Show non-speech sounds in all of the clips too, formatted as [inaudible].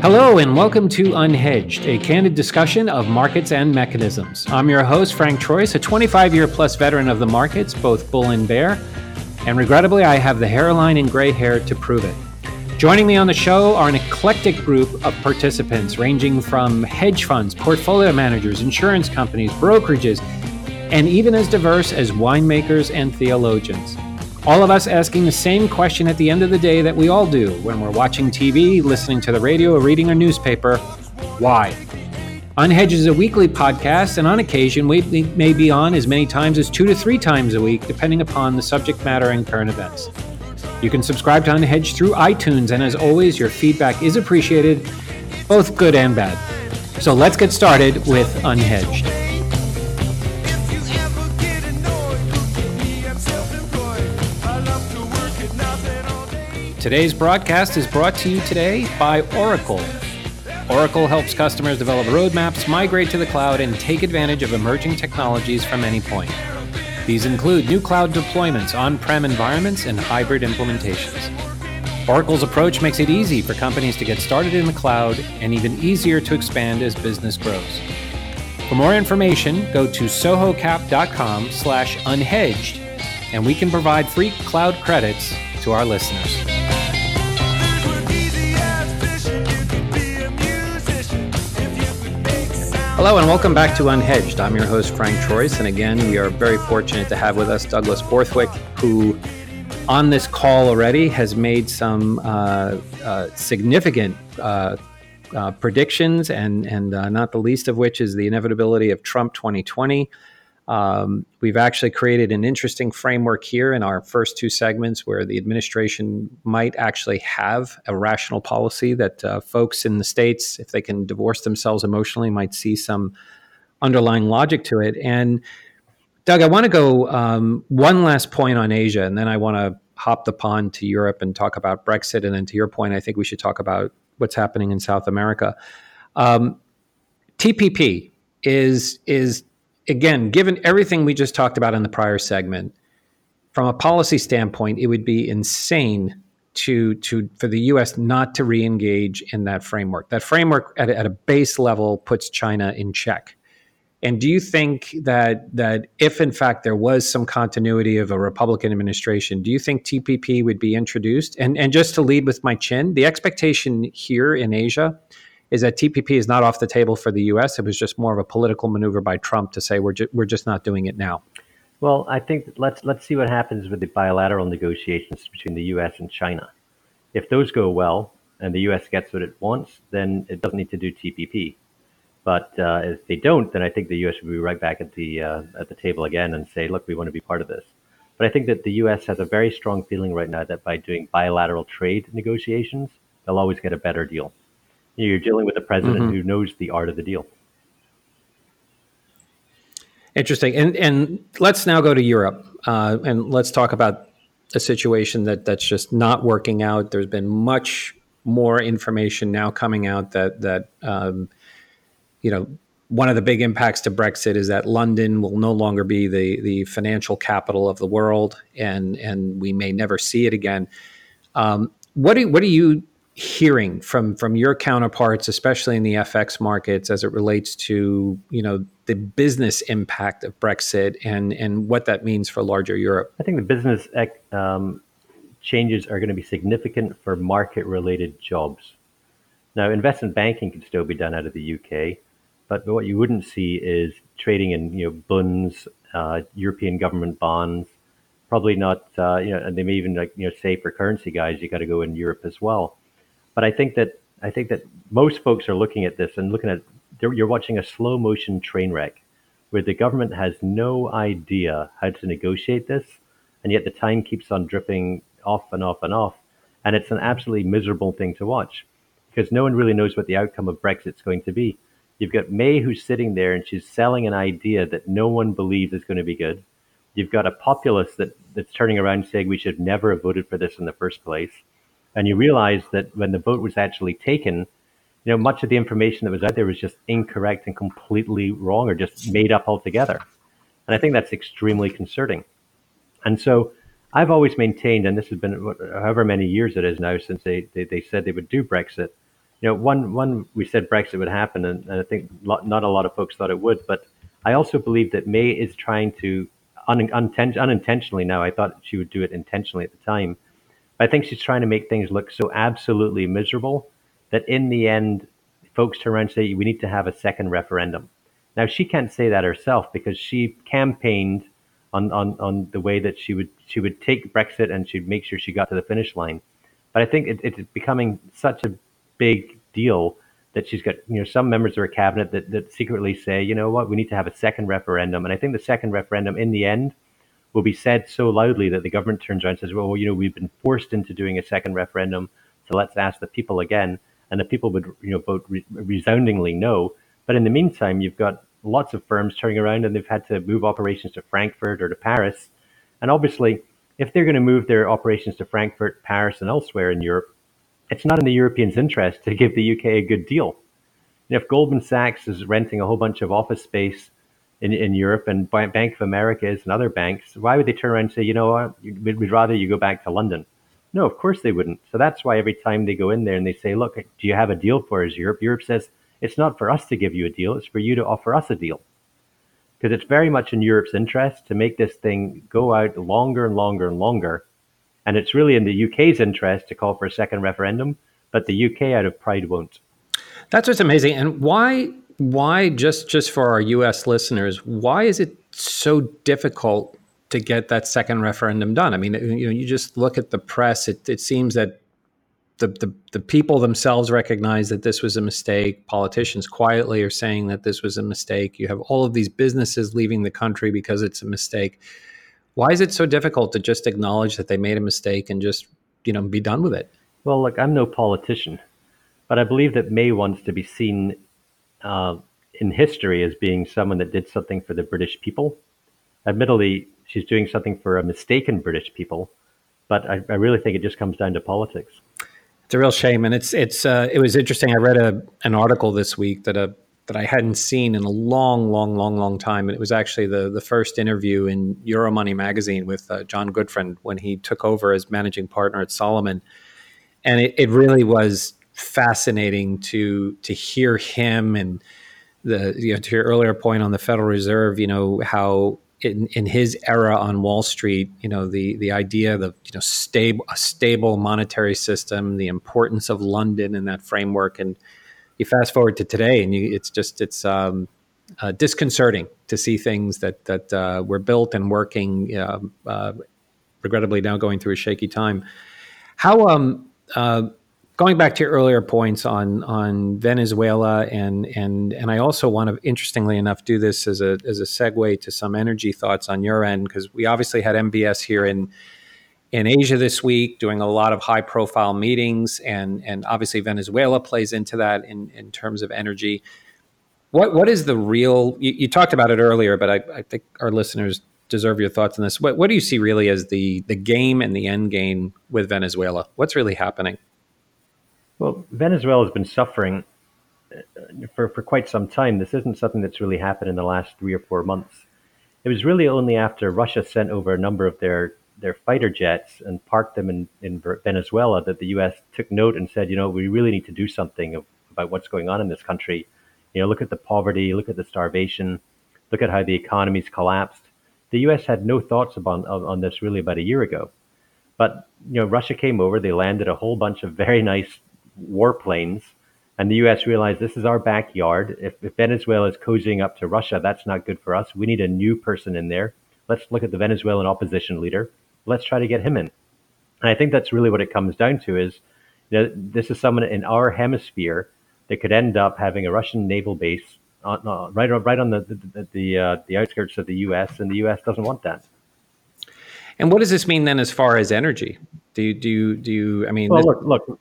Hello, and welcome to Unhedged, a candid discussion of markets and mechanisms. I'm your host, Frank Troise, a 25 year plus veteran of the markets, both bull and bear, and regrettably, I have the hairline and gray hair to prove it. Joining me on the show are an eclectic group of participants ranging from hedge funds, portfolio managers, insurance companies, brokerages, and even as diverse as winemakers and theologians. All of us asking the same question at the end of the day that we all do when we're watching TV, listening to the radio, or reading a newspaper why? Unhedged is a weekly podcast, and on occasion, we may be on as many times as two to three times a week, depending upon the subject matter and current events. You can subscribe to Unhedged through iTunes, and as always, your feedback is appreciated, both good and bad. So let's get started with Unhedged. Today's broadcast is brought to you today by Oracle. Oracle helps customers develop roadmaps, migrate to the cloud, and take advantage of emerging technologies from any point. These include new cloud deployments, on prem environments, and hybrid implementations. Oracle's approach makes it easy for companies to get started in the cloud and even easier to expand as business grows. For more information, go to sohocap.com slash unhedged, and we can provide free cloud credits to our listeners. Hello and welcome back to Unhedged. I'm your host, Frank Troise, and again, we are very fortunate to have with us Douglas Borthwick, who on this call already has made some uh, uh, significant uh, uh predictions, and, and uh, not the least of which is the inevitability of Trump 2020. Um, we've actually created an interesting framework here in our first two segments where the administration might actually have a rational policy that uh, folks in the states, if they can divorce themselves emotionally, might see some underlying logic to it. And Doug, I want to go um, one last point on Asia, and then I want to hop the pond to Europe and talk about Brexit. And then to your point, I think we should talk about what's happening in South America. Um, TPP is is again, given everything we just talked about in the prior segment, from a policy standpoint, it would be insane to to for the U.S. not to re-engage in that framework. That framework at a, at a base level puts China in check. And do you think that that if in fact there was some continuity of a Republican administration, do you think TPP would be introduced? And and just to lead with my chin, the expectation here in Asia is that TPP is not off the table for the U.S. It was just more of a political maneuver by Trump to say we're ju- we're just not doing it now. Well, I think let's let's see what happens with the bilateral negotiations between the U.S. and China. If those go well and the U.S. gets what it wants, then it doesn't need to do TPP. But uh, if they don't, then I think the U.S. will be right back at the uh, at the table again and say, look, we want to be part of this. But I think that the U.S. has a very strong feeling right now that by doing bilateral trade negotiations, they'll always get a better deal. You're dealing with a president mm-hmm. who knows the art of the deal. Interesting. And and let's now go to Europe uh, and let's talk about a situation that that's just not working out. There's been much more information now coming out that that um, you know one of the big impacts to Brexit is that London will no longer be the the financial capital of the world, and and we may never see it again. Um, what do what do you hearing from from your counterparts, especially in the FX markets, as it relates to you know the business impact of Brexit and and what that means for larger Europe? I think the business um, changes are going to be significant for market related jobs. Now, investment banking can still be done out of the UK, but what you wouldn't see is trading in you know bunds, uh, European government bonds. Probably not, uh, you know, and they may even like you know say for currency guys, you got to go in Europe as well. But I think that I think that most folks are looking at this and looking at you're watching a slow motion train wreck where the government has no idea how to negotiate this, and yet the time keeps on dripping off and off and off, and it's an absolutely miserable thing to watch because no one really knows what the outcome of Brexit's going to be. You've got May who's sitting there and she's selling an idea that no one believes is going to be good. You've got a populace that, that's turning around saying we should never have voted for this in the first place and you realize that when the vote was actually taken, you know, much of the information that was out there was just incorrect and completely wrong or just made up altogether. And I think that's extremely concerning. And so I've always maintained, and this has been however many years it is now since they, they, they said they would do Brexit, you know, one one we said Brexit would happen, and, and I think not a lot of folks thought it would, but I also believe that May is trying to un, unintentionally now. I thought she would do it intentionally at the time. I think she's trying to make things look so absolutely miserable that in the end, folks turn around and say we need to have a second referendum. Now she can't say that herself because she campaigned on, on, on the way that she would she would take Brexit and she'd make sure she got to the finish line. But I think it, it's becoming such a big deal that she's got you know some members of her cabinet that, that secretly say, you know what, we need to have a second referendum. And I think the second referendum in the end will be said so loudly that the government turns around and says, well, you know, we've been forced into doing a second referendum, so let's ask the people again. And the people would you know vote re- resoundingly no. But in the meantime, you've got lots of firms turning around and they've had to move operations to Frankfurt or to Paris. And obviously, if they're going to move their operations to Frankfurt, Paris, and elsewhere in Europe, it's not in the Europeans' interest to give the UK a good deal. And if Goldman Sachs is renting a whole bunch of office space in, in Europe and Bank of America is and other banks, why would they turn around and say, you know what, we'd rather you go back to London? No, of course they wouldn't. So that's why every time they go in there and they say, look, do you have a deal for us, Europe? Europe says, it's not for us to give you a deal, it's for you to offer us a deal. Because it's very much in Europe's interest to make this thing go out longer and longer and longer. And it's really in the UK's interest to call for a second referendum, but the UK out of pride won't. That's what's amazing. And why why just just for our US listeners, why is it so difficult to get that second referendum done? I mean, you know, you just look at the press, it, it seems that the, the, the people themselves recognize that this was a mistake. Politicians quietly are saying that this was a mistake. You have all of these businesses leaving the country because it's a mistake. Why is it so difficult to just acknowledge that they made a mistake and just you know be done with it? Well, look, I'm no politician, but I believe that May wants to be seen uh, in history as being someone that did something for the British people. Admittedly, she's doing something for a mistaken British people, but I, I really think it just comes down to politics. It's a real shame, and it's it's uh, it was interesting. I read a an article this week that a uh, that I hadn't seen in a long, long, long, long time, and it was actually the the first interview in Euromoney magazine with uh, John Gutfreund when he took over as managing partner at Salomon, and it, it really was fascinating to to hear him and the you know to your earlier point on the Federal Reserve, you know how in, in his era on Wall Street, you know, the the idea of you know stable a stable monetary system, the importance of London in that framework, and you fast forward to today, and you, it's just it's um, uh, disconcerting to see things that that uh, were built and working, uh, regrettably now going through a shaky time. How um, uh, going back to your earlier points on on Venezuela and and and I also want to interestingly enough do this as a as a segue to some energy thoughts on your end because we obviously had MBS here in in Asia this week doing a lot of high profile meetings and and obviously Venezuela plays into that in in terms of energy. What what is the real you, you talked about it earlier, but I, I think our listeners deserve your thoughts on this. What what do you see really as the the game and the end game with Venezuela? What's really happening? Well, Venezuela has been suffering uh, for, for quite some time. This isn't something that's really happened in the last three or four months. It was really only after Russia sent over a number of their, their fighter jets and parked them in, in Venezuela that the U.S. took note and said, you know, we really need to do something about what's going on in this country. You know, look at the poverty, look at the starvation, look at how the economy's collapsed. The U.S. had no thoughts about, on, on this really about a year ago. But you know, Russia came over. They landed a whole bunch of very [laughs] nice warplanes, and the U.S. realized this is our backyard. If, if Venezuela is cozying up to Russia, that's not good for us. We need a new person in there. Let's look at the Venezuelan opposition leader. Let's try to get him in. And I think that's really what it comes down to is, you know, this is someone in our hemisphere that could end up having a Russian naval base on, uh, right, right on the the the, uh, the outskirts of the U.S. and the U.S. doesn't want that. And what does this mean then, as far as energy? Do you do you, do you? I mean, well, this- look, look.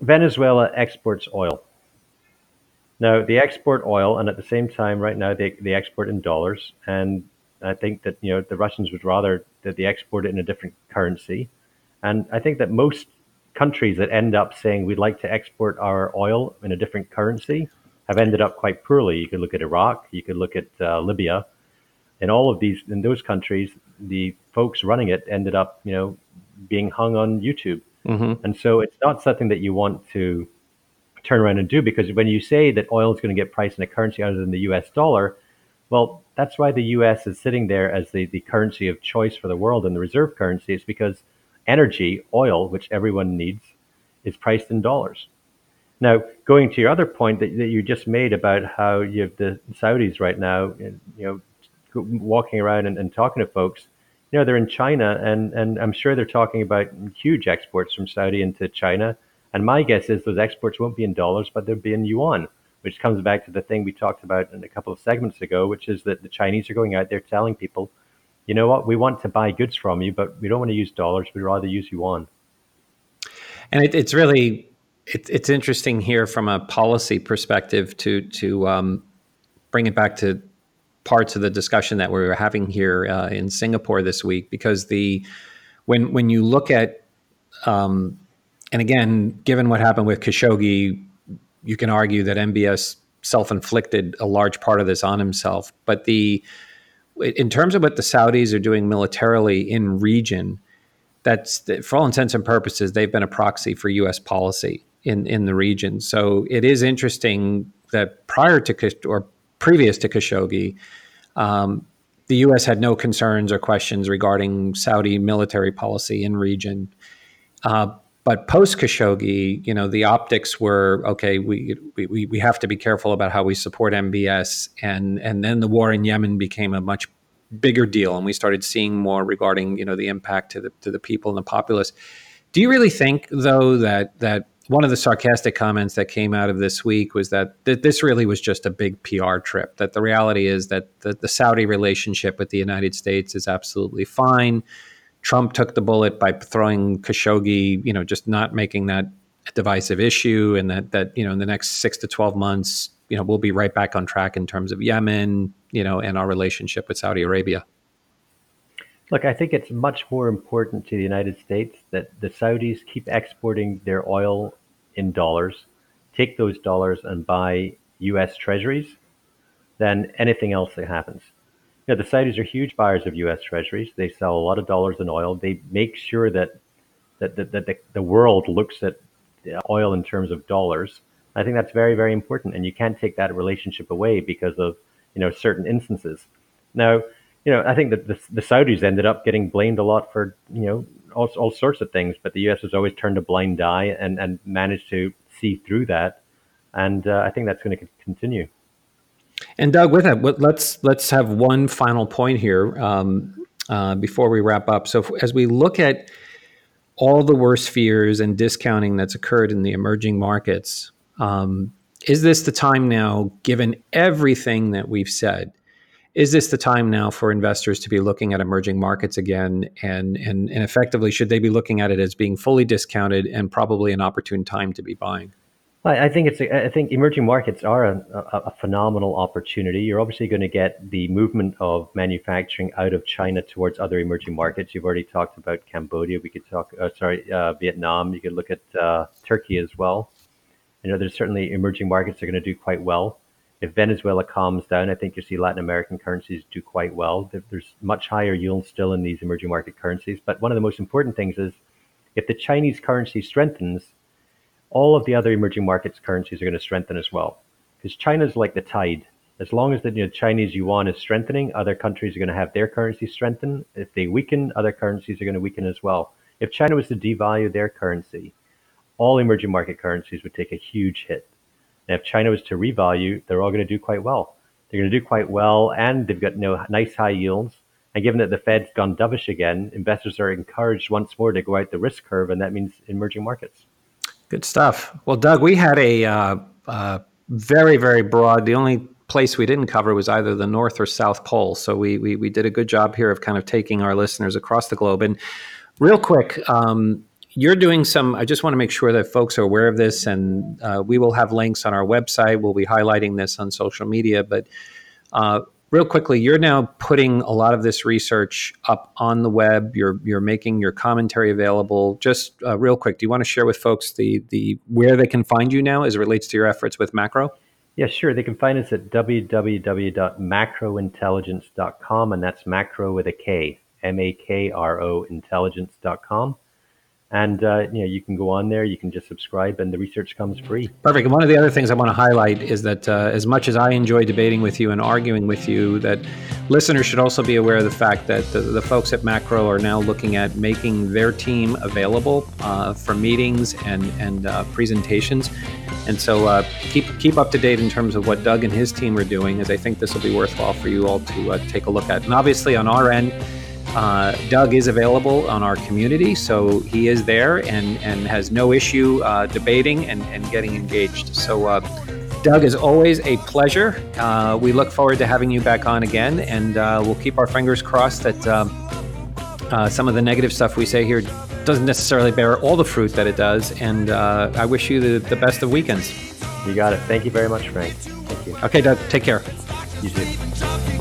Venezuela exports oil. Now, they export oil, and at the same time, right now, they, they export in dollars. And I think that you know the Russians would rather that they export it in a different currency. And I think that most countries that end up saying we'd like to export our oil in a different currency have ended up quite poorly. You could look at Iraq, you could look at uh, Libya. In all of these, in those countries, the folks running it ended up, you know, being hung on YouTube Mm-hmm. And so it's not something that you want to turn around and do because when you say that oil is going to get priced in a currency other than the US dollar, well, that's why the US is sitting there as the, the currency of choice for the world and the reserve currency is because energy, oil, which everyone needs, is priced in dollars. Now, going to your other point that, that you just made about how you have the Saudis right now, you know, walking around and, and talking to folks, you know, they're in China and, and I'm sure they're talking about huge exports from Saudi into China. And my guess is those exports won't be in dollars, but they'll be in yuan, which comes back to the thing we talked about in a couple of segments ago, which is that the Chinese are going out there telling people, you know what, we want to buy goods from you, but we don't want to use dollars. We'd rather use yuan. And it, it's really it, it's interesting here from a policy perspective to to um, bring it back to parts of the discussion that we were having here uh, in Singapore this week because the when when you look at um, and again, given what happened with Khashoggi, you can argue that MBS self-inflicted a large part of this on himself. But the in terms of what the Saudis are doing militarily in region, that's for all intents and purposes, they've been a proxy for U.S. policy in in the region. So it is interesting that prior to or previous to Khashoggi, um, the U.S. had no concerns or questions regarding Saudi military policy in region. Uh, but post Khashoggi, you know, the optics were okay. We, we we have to be careful about how we support MBS, and and then the war in Yemen became a much bigger deal, and we started seeing more regarding you know the impact to the to the people and the populace. Do you really think though that that one of the sarcastic comments that came out of this week was that th- this really was just a big PR trip. That the reality is that the, the, Saudi relationship with the United States is absolutely fine. Trump took the bullet by throwing Khashoggi, you know, just not making that a divisive issue, and that that you know in the next six to twelve months, you know, we'll be right back on track in terms of Yemen, you know, and our relationship with Saudi Arabia. Look, I think it's much more important to the United States that the Saudis keep exporting their oil in dollars, take those dollars and buy U.S. treasuries than anything else that happens. You know, the Saudis are huge buyers of U.S. treasuries. They sell a lot of dollars in oil. They make sure that that, that, that the, the world looks at oil in terms of dollars. I think that's very, very important, and you can't take that relationship away because of you know certain instances. Now, you know, I think that the, the Saudis ended up getting blamed a lot for, you know, all, all sorts of things, but the U.S. has always turned a blind eye and, and managed to see through that. And uh, I think that's going to continue. And Doug, with that, let's let's have one final point here um, uh, before we wrap up. So, as we look at all the worst fears and discounting that's occurred in the emerging markets, um, is this the time now, given everything that we've said, is this the time now for investors to be looking at emerging markets again and, and, and effectively should they be looking at it as being fully discounted and probably an opportune time to be buying I think it's. I think emerging markets are a, a, a, phenomenal opportunity. You're obviously going to get the movement of manufacturing out of China towards other emerging markets. You've already talked about Cambodia. We could talk. Uh, sorry, uh, Vietnam. You could look at uh, Turkey as well. You know, there's certainly emerging markets that are going to do quite well if Venezuela calms down, I think you see Latin American currencies do quite well. There's much higher yields still in these emerging market currencies. But one of the most important things is if the Chinese currency strengthens, all of the other emerging markets currencies are going to strengthen as well. Because China's like the tide. As long as the you know, Chinese yuan is strengthening, other countries are going to have their currency strengthen. If they weaken, other currencies are going to weaken as well. If China was to devalue their currency, all emerging market currencies would take a huge hit. And if China was to revalue, they're all going to do quite well. They're going to do quite well, and they've got you know, nice high yields. And given that the Fed's gone dovish again, investors are encouraged once more to go out the risk curve, and that means emerging markets. Good stuff. Well, Doug, we had a uh, uh, very, very broad. The only place we didn't cover was either the North or South Pole. So we, we, we did a good job here of kind of taking our listeners across the globe. And real quick, um, you're doing some i just want to make sure that folks are aware of this and uh, we will have links on our website we'll be highlighting this on social media but uh, real quickly you're now putting a lot of this research up on the web you're you're making your commentary available just uh, real quick do you want to share with folks the the where they can find you now as it relates to your efforts with macro yeah, sure. They can find us at www.makrointelligence.com, and that's macro with a K, M A K R O intelligence.com. and uh, you know you can go on there you can just subscribe and the research comes free. Perfect. And one of the other things i want to highlight is that uh, as much as i enjoy debating with you and arguing with you that listeners should also be aware of the fact that the, the folks at macro are now looking at making their team available uh, for meetings and and uh, presentations. And so uh, keep keep up to date in terms of what doug and his team are doing as i think this will be worthwhile for you all to uh, take a look at. And obviously on our end uh, Doug is available on our community, so he is there and, and has no issue uh, debating and, and getting engaged. So, uh, Doug, is always a pleasure. Uh, we look forward to having you back on again, and uh, we'll keep our fingers crossed that um, uh, some of the negative stuff we say here doesn't necessarily bear all the fruit that it does. And I wish you the, the best of weekends. You got it. Thank you very much, Frank. Thank you. Okay, Doug, take care. You too.